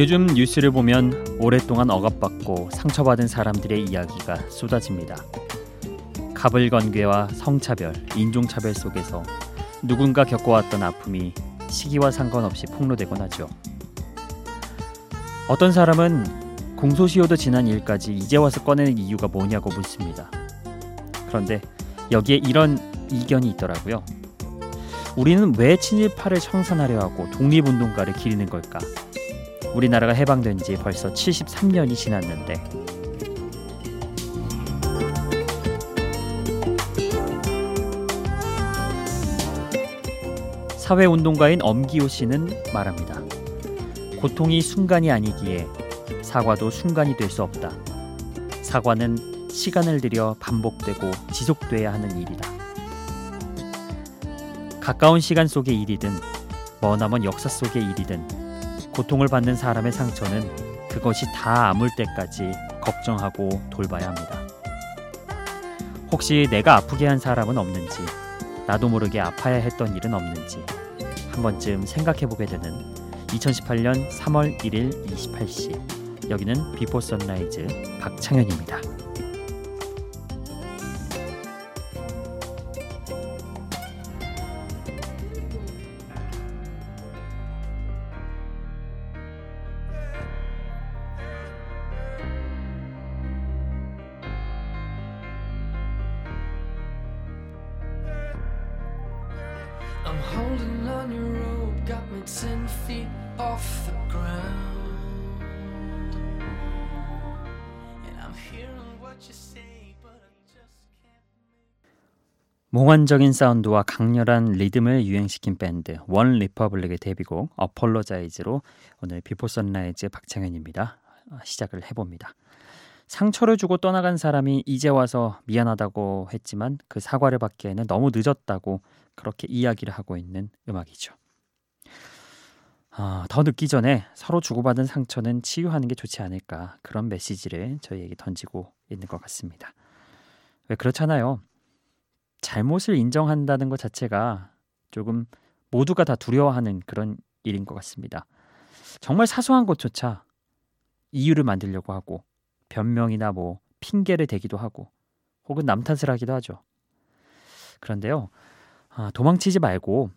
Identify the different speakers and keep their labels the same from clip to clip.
Speaker 1: 요즘 뉴스를 보면 오랫동안 억압받고 상처받은 사람들의 이야기가 쏟아집니다. 가불건괴와 성차별, 인종차별 속에서 누군가 겪어왔던 아픔이 시기와 상관없이 폭로되곤 하죠. 어떤 사람은 공소시효도 지난 일까지 이제 와서 꺼내는 이유가 뭐냐고 묻습니다. 그런데 여기에 이런 이견이 있더라고요. 우리는 왜 친일파를 청산하려 하고 독립운동가를 기리는 걸까? 우리나라가 해방된 지 벌써 73년이 지났는데 사회운동가인 엄기호 씨는 말합니다. 고통이 순간이 아니기에 사과도 순간이 될 수 없다. 사과는 시간을 들여 반복되고 지속돼야 하는 일이다. 가까운 시간 속의 일이든 머나먼 역사 속의 일이든 고통을 받는 사람의 상처는 그것이 다 아물 때까지 걱정하고 돌봐야 합니다. 혹시 내가 아프게 한 사람은 없는지, 나도 모르게 아파야 했던 일은 없는지 한 번쯤 생각해 보게 되는 2018년 3월 1일 28시. 여기는 비포 선라이즈 박창현입니다. Off the ground. And I'm hearing what you say, but I just can't. 몽환적인 사운드와 강렬한 리듬을 유행시킨 밴드 OneRepublic의 데뷔곡 Apologize로 오늘 비포 선라이즈 박창현입니다. 시작을 해봅니다. 상처를 주고 떠나간 사람이 이제 와서 미안하다고 했지만 그 사과를 받기에는 너무 늦었다고 그렇게 이야기를 하고 있는 음악이죠. 아, 더 늦기 전에 서로 주고받은 상처는 치유하는 게 좋지 않을까 그런 메시지를 저희에게 던지고 있는 것 같습니다. 왜 그렇잖아요. 잘못을 인정한다는 것 자체가 조금 모두가 다 두려워하는 그런 일인 것 같습니다. 정말 사소한 것조차 이유를 만들려고 하고 변명이나 뭐 핑계를 대기도 하고 혹은 남 탓을 하기도 하죠. 그런데요, 아, 도망치지 말고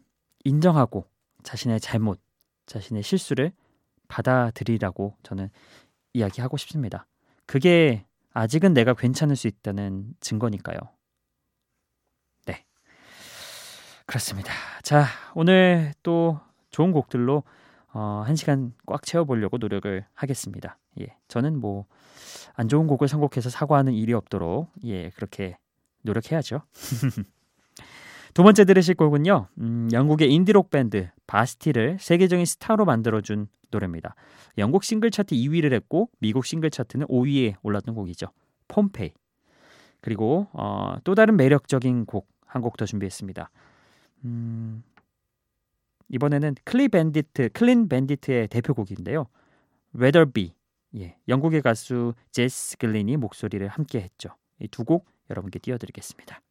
Speaker 1: 인정하고 자신의 잘못, 자신의 실수를 받아들이라고 저는 이야기하고 싶습니다. 그게 아직은 내가 괜찮을 수 있다는 증거니까요. 네. 그렇습니다. 자, 오늘 또 좋은 곡들로 어, 한 시간 꽉 채워보려고 노력을 하겠습니다. 예, 저는 뭐 안 좋은 곡을 선곡해서 사과하는 일이 없도록 예 그렇게 노력해야죠. 두 번째 들으실 곡은요, 음, 영국의 인디록 밴드 바스틸을 세계적인 스타로 만들어준 노래입니다. 영국 싱글 차트 2위를 했고 미국 싱글 차트는 5위에 올랐던 곡이죠. 폼페이. 그리고 어, 또 다른 매력적인 곡 한 곡 더 준비했습니다. 음, 이번에는 클리 밴디트, 클린 밴디트의 대표곡인데요. Be. 예, 영국의 가수 제스 글린이 목소리를 함께 했죠. 이 두 곡 여러분께 띄워드리겠습니다.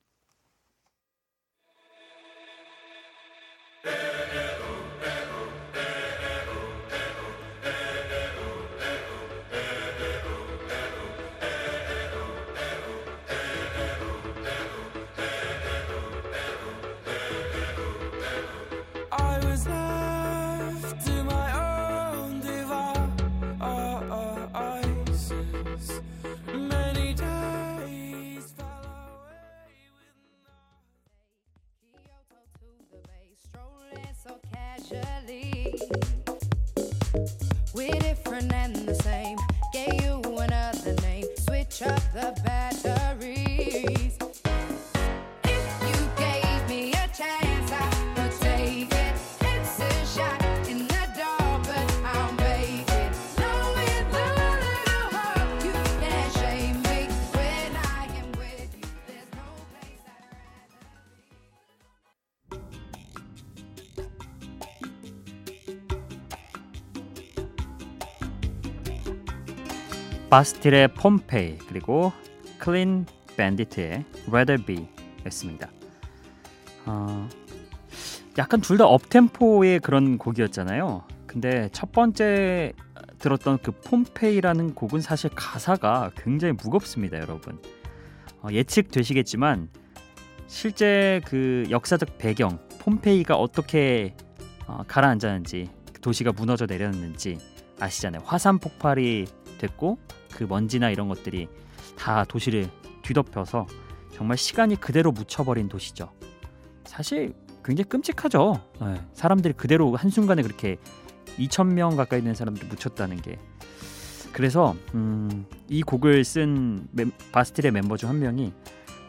Speaker 1: 바스틸의 폼페이 그리고 클린 밴디트의 Be였습니다. 어, 약간 둘 다 업템포의 그런 곡이었잖아요. 근데 첫 번째 들었던 그 폼페이라는 곡은 사실 가사가 굉장히 무겁습니다, 여러분. 어, 예측되시겠지만 실제 그 역사적 배경 폼페이가 어떻게 어, 가라앉았는지 도시가 무너져 내렸는지 아시잖아요. 화산 폭발이 됐고 그 먼지나 이런 것들이 다 도시를 뒤덮여서 정말 시간이 그대로 묻혀버린 도시죠. 사실 굉장히 끔찍하죠. 네, 사람들이 그대로 한순간에 그렇게 2천 명 가까이 되는 사람들이 묻혔다는 게 그래서 음, 이 곡을 쓴 멤, 바스틸의 멤버 중 한 명이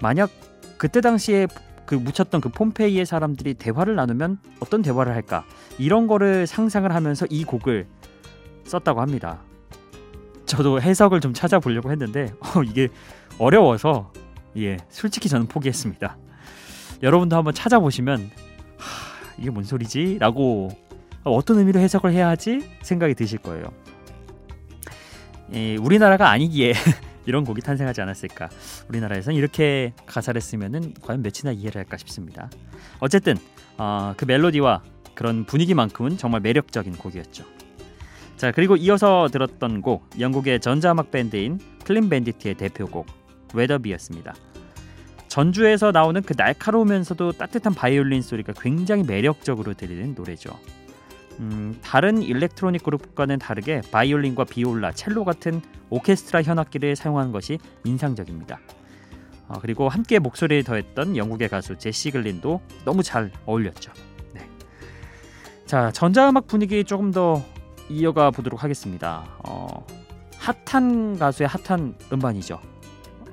Speaker 1: 만약 그때 당시에 그 묻혔던 그 폼페이의 사람들이 대화를 나누면 어떤 대화를 할까 이런 거를 상상을 하면서 이 곡을 썼다고 합니다. 저도 해석을 좀 찾아보려고 했는데 어, 이게 어려워서 예 솔직히 저는 포기했습니다. 여러분도 한번 찾아보시면 하, 이게 뭔 소리지?라고 어떤 의미로 해석을 해야 하지 생각이 드실 거예요. 예, 우리나라가 아니기에 이런 곡이 탄생하지 않았을까. 우리나라에선 이렇게 가사를 쓰면은 과연 몇이나 이해를 할까 싶습니다. 어쨌든 어, 그 멜로디와 그런 분위기만큼은 정말 매력적인 곡이었죠. 자 그리고 이어서 들었던 곡 영국의 전자음악 밴드인 클린 밴디트의 대표곡 Rather Be였습니다. 전주에서 나오는 그 날카로우면서도 따뜻한 바이올린 소리가 굉장히 매력적으로 들리는 노래죠. 음, 다른 electronic 그룹과는 다르게 바이올린과 비올라, 첼로 같은 오케스트라 현악기를 사용한 것이 인상적입니다. 어, 그리고 함께 목소리를 더했던 영국의 가수 제시 글린도 너무 잘 어울렸죠. 네. 자 전자음악 분위기 조금 더 이어가 보도록 하겠습니다. 어, 핫한 가수의 핫한 음반이죠.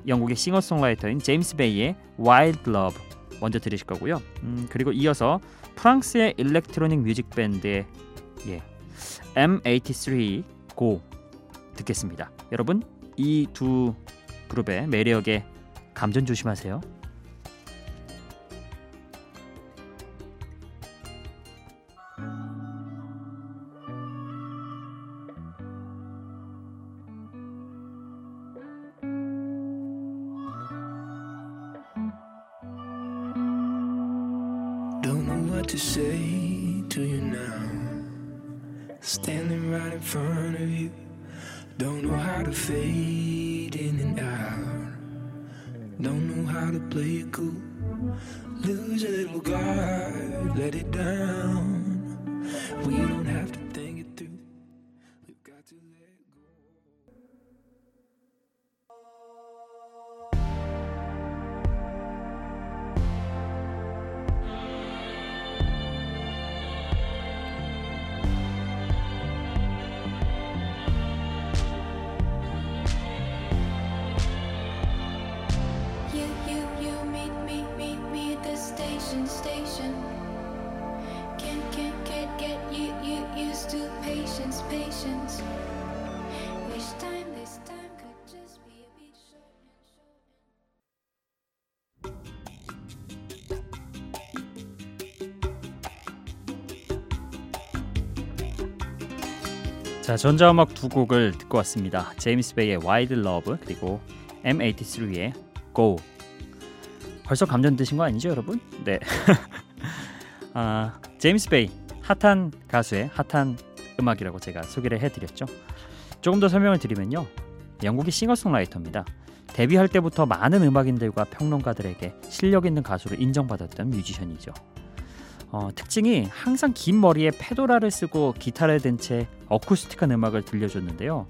Speaker 1: 영국의 싱어송라이터인 제임스 베이의 Wild Love 먼저 들으실 거고요. 음, 그리고 이어서 프랑스의 electronic music 밴드의 예, M83 Go 듣겠습니다. 여러분 이 두 그룹의 매력에 감전 조심하세요. Little guard, let it down. We 자 전자음악 두 곡을 듣고 왔습니다. 제임스 베이의 Wild Love 그리고 M83의 Go. 벌써 감전 드신 거 아니죠, 여러분? 네. 아 제임스 베이 핫한 가수의 핫한 음악이라고 제가 소개를 해드렸죠. 조금 더 설명을 드리면요, 영국의 싱어송라이터입니다. 데뷔할 때부터 많은 음악인들과 평론가들에게 실력 있는 가수로 인정받았던 뮤지션이죠. 어, 특징이 항상 긴 머리에 페도라를 쓰고 기타를 멘 채 어쿠스틱한 음악을 들려줬는데요.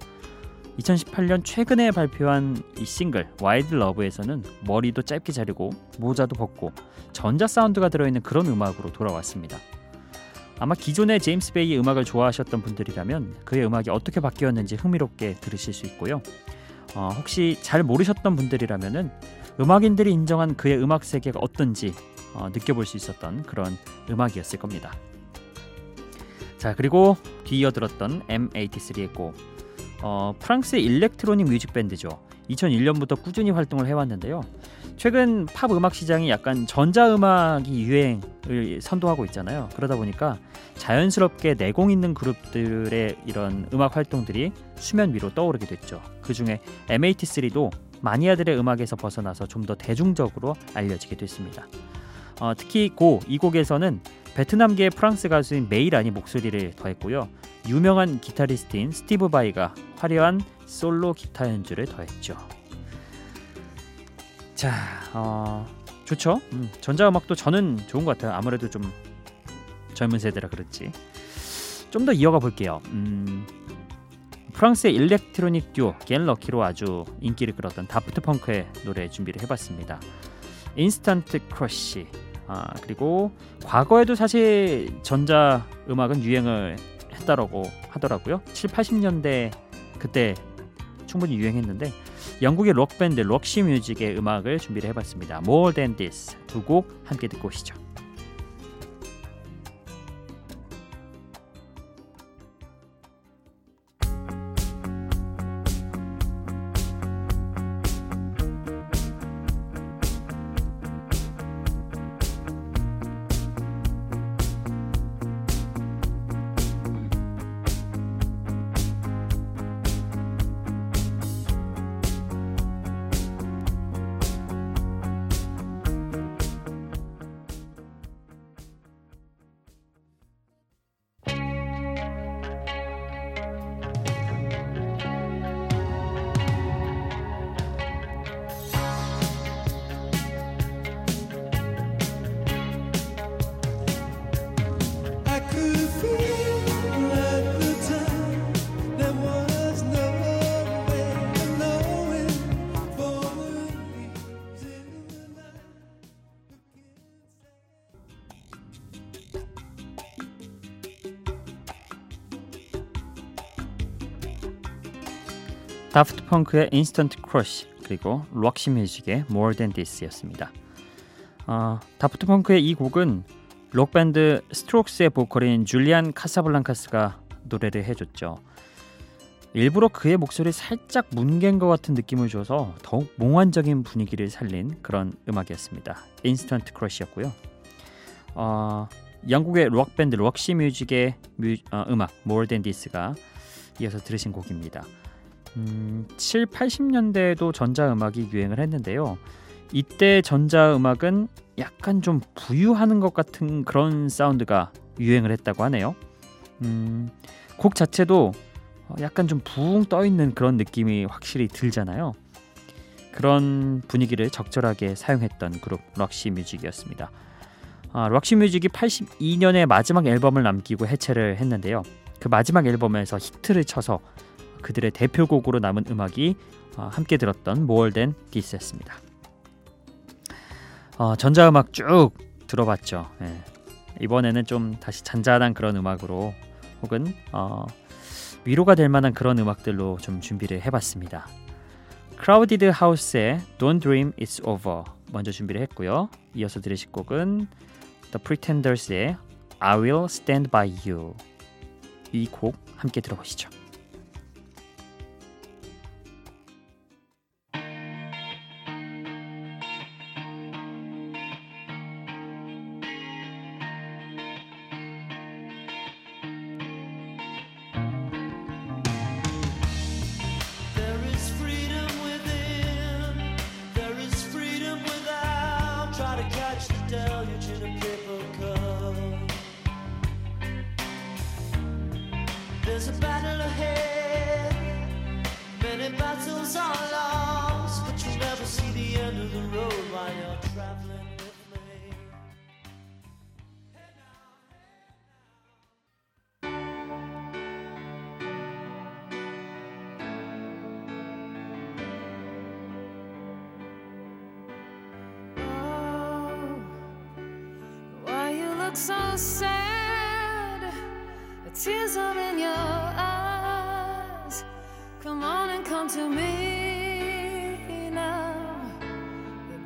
Speaker 1: 2018년 최근에 발표한 이 싱글 Wild Love에서는 머리도 짧게 자르고 모자도 벗고 전자 사운드가 들어있는 그런 음악으로 돌아왔습니다. 아마 기존의 제임스 베이의 음악을 좋아하셨던 분들이라면 그의 음악이 어떻게 바뀌었는지 흥미롭게 들으실 수 있고요. 어, 혹시 잘 모르셨던 분들이라면은 음악인들이 인정한 그의 음악 세계가 어떤지 어, 느껴볼 수 있었던 그런 음악이었을 겁니다. 자 그리고 뒤이어 들었던 M83의 곡 어, 프랑스의 electronic music 밴드죠. 2001년부터 꾸준히 활동을 해왔는데요. 최근 팝 음악 시장이 약간 전자 음악이 유행을 선도하고 있잖아요. 그러다 보니까 자연스럽게 내공 있는 그룹들의 이런 음악 활동들이 수면 위로 떠오르게 됐죠. 그 중에 M83도 마니아들의 음악에서 벗어나서 좀 더 대중적으로 알려지게 됐습니다. 어, 특히 고 이 곡에서는 베트남계 프랑스 가수인 메이란이 목소리를 더했고요. 유명한 기타리스트인 스티브 바이가 화려한 솔로 기타 연주를 더했죠. 자, 어, 좋죠. 음, 전자음악도 저는 좋은 것 같아요. 아무래도 좀 젊은 세대라 그렇지. 좀 더 이어가 볼게요. 음, 프랑스의 electronic 듀오 Get Lucky로 아주 인기를 끌었던 다프트 펑크의 노래 준비를 해봤습니다. Instant Crush 아, 그리고 과거에도 사실 전자 음악은 유행을 했다라고 하더라고요. 7, 80년대 그때 충분히 유행했는데 영국의 록 밴드 록시 뮤직의 음악을 준비를 해봤습니다. More Than This 두 곡 함께 듣고 오시죠. 다프트 펑크의 Instant Crush 그리고 록시 뮤직의 More Than This였습니다. 어, 다프트 펑크의 이 곡은 록 밴드 스트록스의 보컬인 줄리안 카사블랑카스가 노래를 해줬죠. 일부러 그의 목소리 살짝 뭉갠 것 같은 느낌을 줘서 더욱 몽환적인 분위기를 살린 그런 음악이었습니다. Instant Crush였고요. 어, 영국의 록 밴드 록시 뮤직의 뮤, 어, 음악 More Than This가 이어서 들으신 곡입니다. 음, 7, 80년대에도 전자음악이 유행을 했는데요. 이때 전자음악은 약간 좀 부유하는 것 같은 그런 사운드가 유행을 했다고 하네요. 음, 곡 자체도 약간 좀붕떠 있는 그런 느낌이 확실히 들잖아요. 그런 분위기를 적절하게 사용했던 그룹 럭시 뮤직이었습니다. 아, 럭시 뮤직이 82년에 마지막 앨범을 남기고 해체를 했는데요. 그 마지막 앨범에서 히트를 쳐서 그들의 대표곡으로 남은 음악이 어, 함께 들었던 Than This였습니다. 어, 전자음악 쭉 들어봤죠. 예. 이번에는 좀 다시 잔잔한 그런 음악으로 혹은 어, 위로가 될 만한 그런 음악들로 좀 준비를 해봤습니다. 크라우디드 하우스의 Don't Dream It's Over 먼저 준비를 했고요. 이어서 들으실 곡은 The Pretenders의 I Will Stand By You 이 곡 함께 들어보시죠. Look so sad. The tears are in your eyes. Come on and come to me now.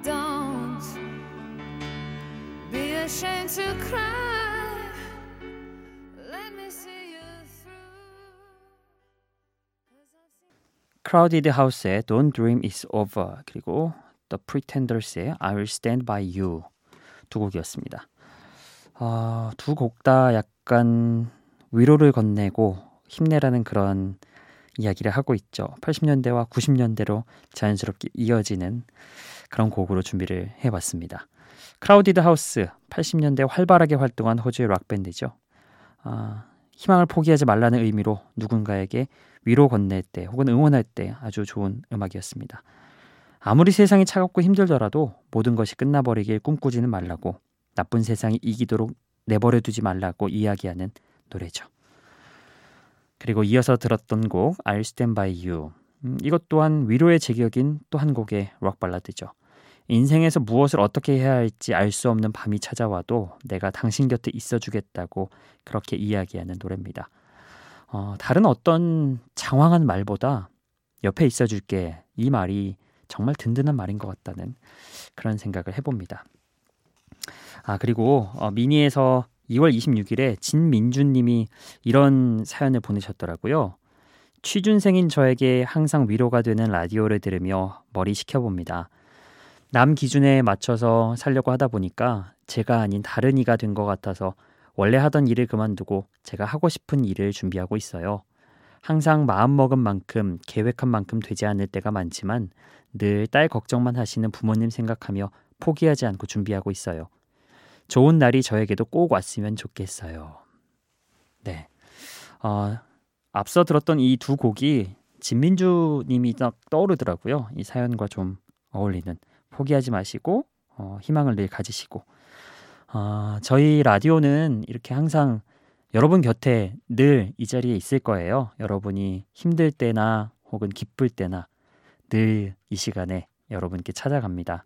Speaker 1: Don't be ashamed to cry. Let me you House의 Don't Dream Is Over 그리고 The Pretenders의 I Will Stand By You 두 곡이었습니다. 어, 두곡 다 약간 위로를 건네고 힘내라는 그런 이야기를 하고 있죠. 80년대와 90년대로 자연스럽게 이어지는 그런 곡으로 준비를 해봤습니다. 크라우디드 하우스 80년대 활발하게 활동한 호주의 락 밴드죠. 아, 희망을 포기하지 말라는 의미로 누군가에게 위로 건넬 때 혹은 응원할 때 아주 좋은 음악이었습니다. 아무리 세상이 차갑고 힘들더라도 모든 것이 끝나버리길 꿈꾸지는 말라고 나쁜 세상이 이기도록 내버려 두지 말라고 이야기하는 노래죠. 그리고 이어서 들었던 곡 I'll Stand By You 음, 이것 또한 위로의 제격인 또 한 곡의 록 발라드죠. 인생에서 무엇을 어떻게 해야 할지 알 수 없는 밤이 찾아와도 내가 당신 곁에 있어주겠다고 그렇게 이야기하는 노래입니다. 어, 다른 어떤 장황한 말보다 옆에 있어줄게 이 말이 정말 든든한 말인 것 같다는 그런 생각을 해봅니다. 아 그리고 어, 미니에서 2월 26일에 진민주님이 이런 사연을 보내셨더라고요. 취준생인 저에게 항상 위로가 되는 라디오를 들으며 머리 식혀봅니다. 남 기준에 맞춰서 살려고 하다 보니까 제가 아닌 다른 이가 된 것 같아서 원래 하던 일을 그만두고 제가 하고 싶은 일을 준비하고 있어요. 항상 마음먹은 만큼 계획한 만큼 되지 않을 때가 많지만 늘 딸 걱정만 하시는 부모님 생각하며 포기하지 않고 준비하고 있어요. 좋은 날이 저에게도 꼭 왔으면 좋겠어요. 네. 어, 앞서 들었던 이 두 곡이 진민주 님이 딱 떠오르더라고요. 이 사연과 좀 어울리는 포기하지 마시고 어, 희망을 늘 가지시고 어, 저희 라디오는 이렇게 항상 여러분 곁에 늘 이 자리에 있을 거예요. 여러분이 힘들 때나 혹은 기쁠 때나 늘 이 시간에 여러분께 찾아갑니다.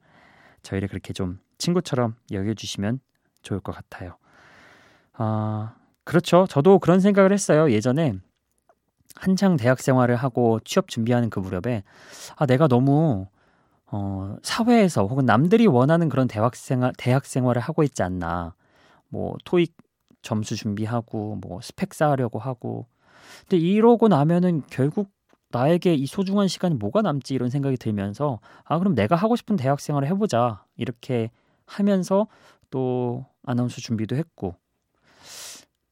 Speaker 1: 저희를 그렇게 좀 친구처럼 여겨주시면 좋을 것 같아요. 아, 그렇죠. 저도 그런 생각을 했어요. 예전에 한창 대학 생활을 하고 취업 준비하는 그 무렵에 아, 내가 너무 어, 사회에서 혹은 남들이 원하는 그런 대학 생활 대학 생활을 하고 있지 않나. 뭐 토익 점수 준비하고 뭐 스펙 쌓으려고 하고. 근데 이러고 나면은 결국 나에게 이 소중한 시간이 뭐가 남지 이런 생각이 들면서 아 그럼 내가 하고 싶은 대학 생활을 해보자 이렇게 하면서 또 아나운서 준비도 했고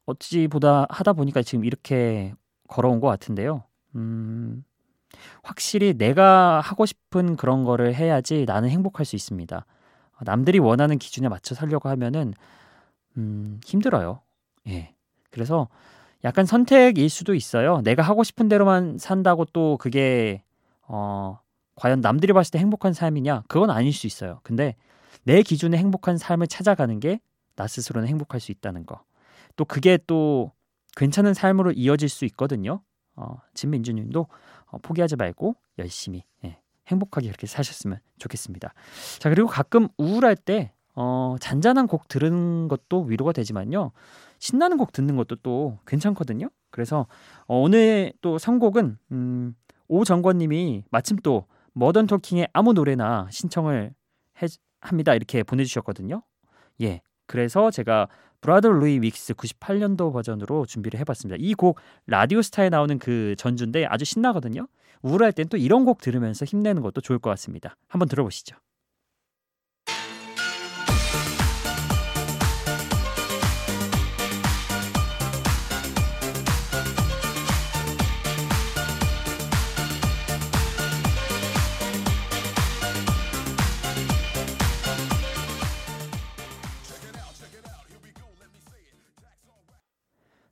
Speaker 1: 어찌 보다 하다 보니까 지금 이렇게 걸어온 것 같은데요. 음, 확실히 내가 하고 싶은 그런 거를 해야지 나는 행복할 수 있습니다. 남들이 원하는 기준에 맞춰 살려고 하면은 음, 힘들어요. 예. 그래서 약간 선택일 수도 있어요. 내가 하고 싶은 대로만 산다고 또 그게 어 과연 남들이 봤을 때 행복한 삶이냐? 그건 아닐 수 있어요. 근데 내 기준의 행복한 삶을 찾아가는 게 나 스스로는 행복할 수 있다는 거. 또 그게 또 괜찮은 삶으로 이어질 수 있거든요. 어, 진민주님도 어, 포기하지 말고 열심히 예, 행복하게 그렇게 사셨으면 좋겠습니다. 자 그리고 가끔 우울할 때 어, 잔잔한 곡 들은 것도 위로가 되지만요. 신나는 곡 듣는 것도 또 괜찮거든요. 그래서 어, 오늘 또 선곡은 음, 오정권님이 마침 또 머던 토킹의 아무 노래나 신청을 해, 합니다. 이렇게 보내주셨거든요. 예. 그래서 제가 브라더 루이 윅스 98년도 버전으로 준비를 해봤습니다. 이 곡 라디오 스타에 나오는 그 전주인데 아주 신나거든요. 우울할 땐 또 이런 곡 들으면서 힘내는 것도 좋을 것 같습니다. 한번 들어보시죠.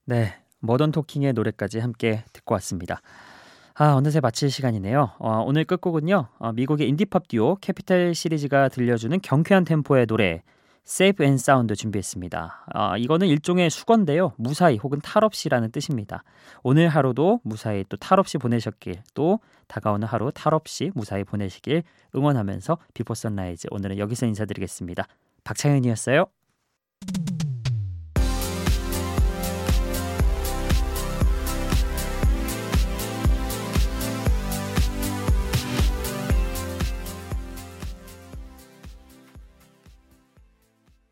Speaker 1: 네, 모던 토킹의 노래까지 함께 듣고 왔습니다. 아, 어느새 마칠 시간이네요. 어, 오늘 끝곡은요. 어, 미국의 인디팝 듀오 캐피탈 시티즈가 들려주는 경쾌한 템포의 노래 Safe and Sound 준비했습니다. 아, 이거는 일종의 숙어인데요. 무사히 혹은 탈없이라는 뜻입니다. 오늘 하루도 무사히 또 탈없이 보내셨길 또 다가오는 하루 탈없이 무사히 보내시길 응원하면서 비포 선라이즈 오늘은 여기서 인사드리겠습니다. 박창현이었어요.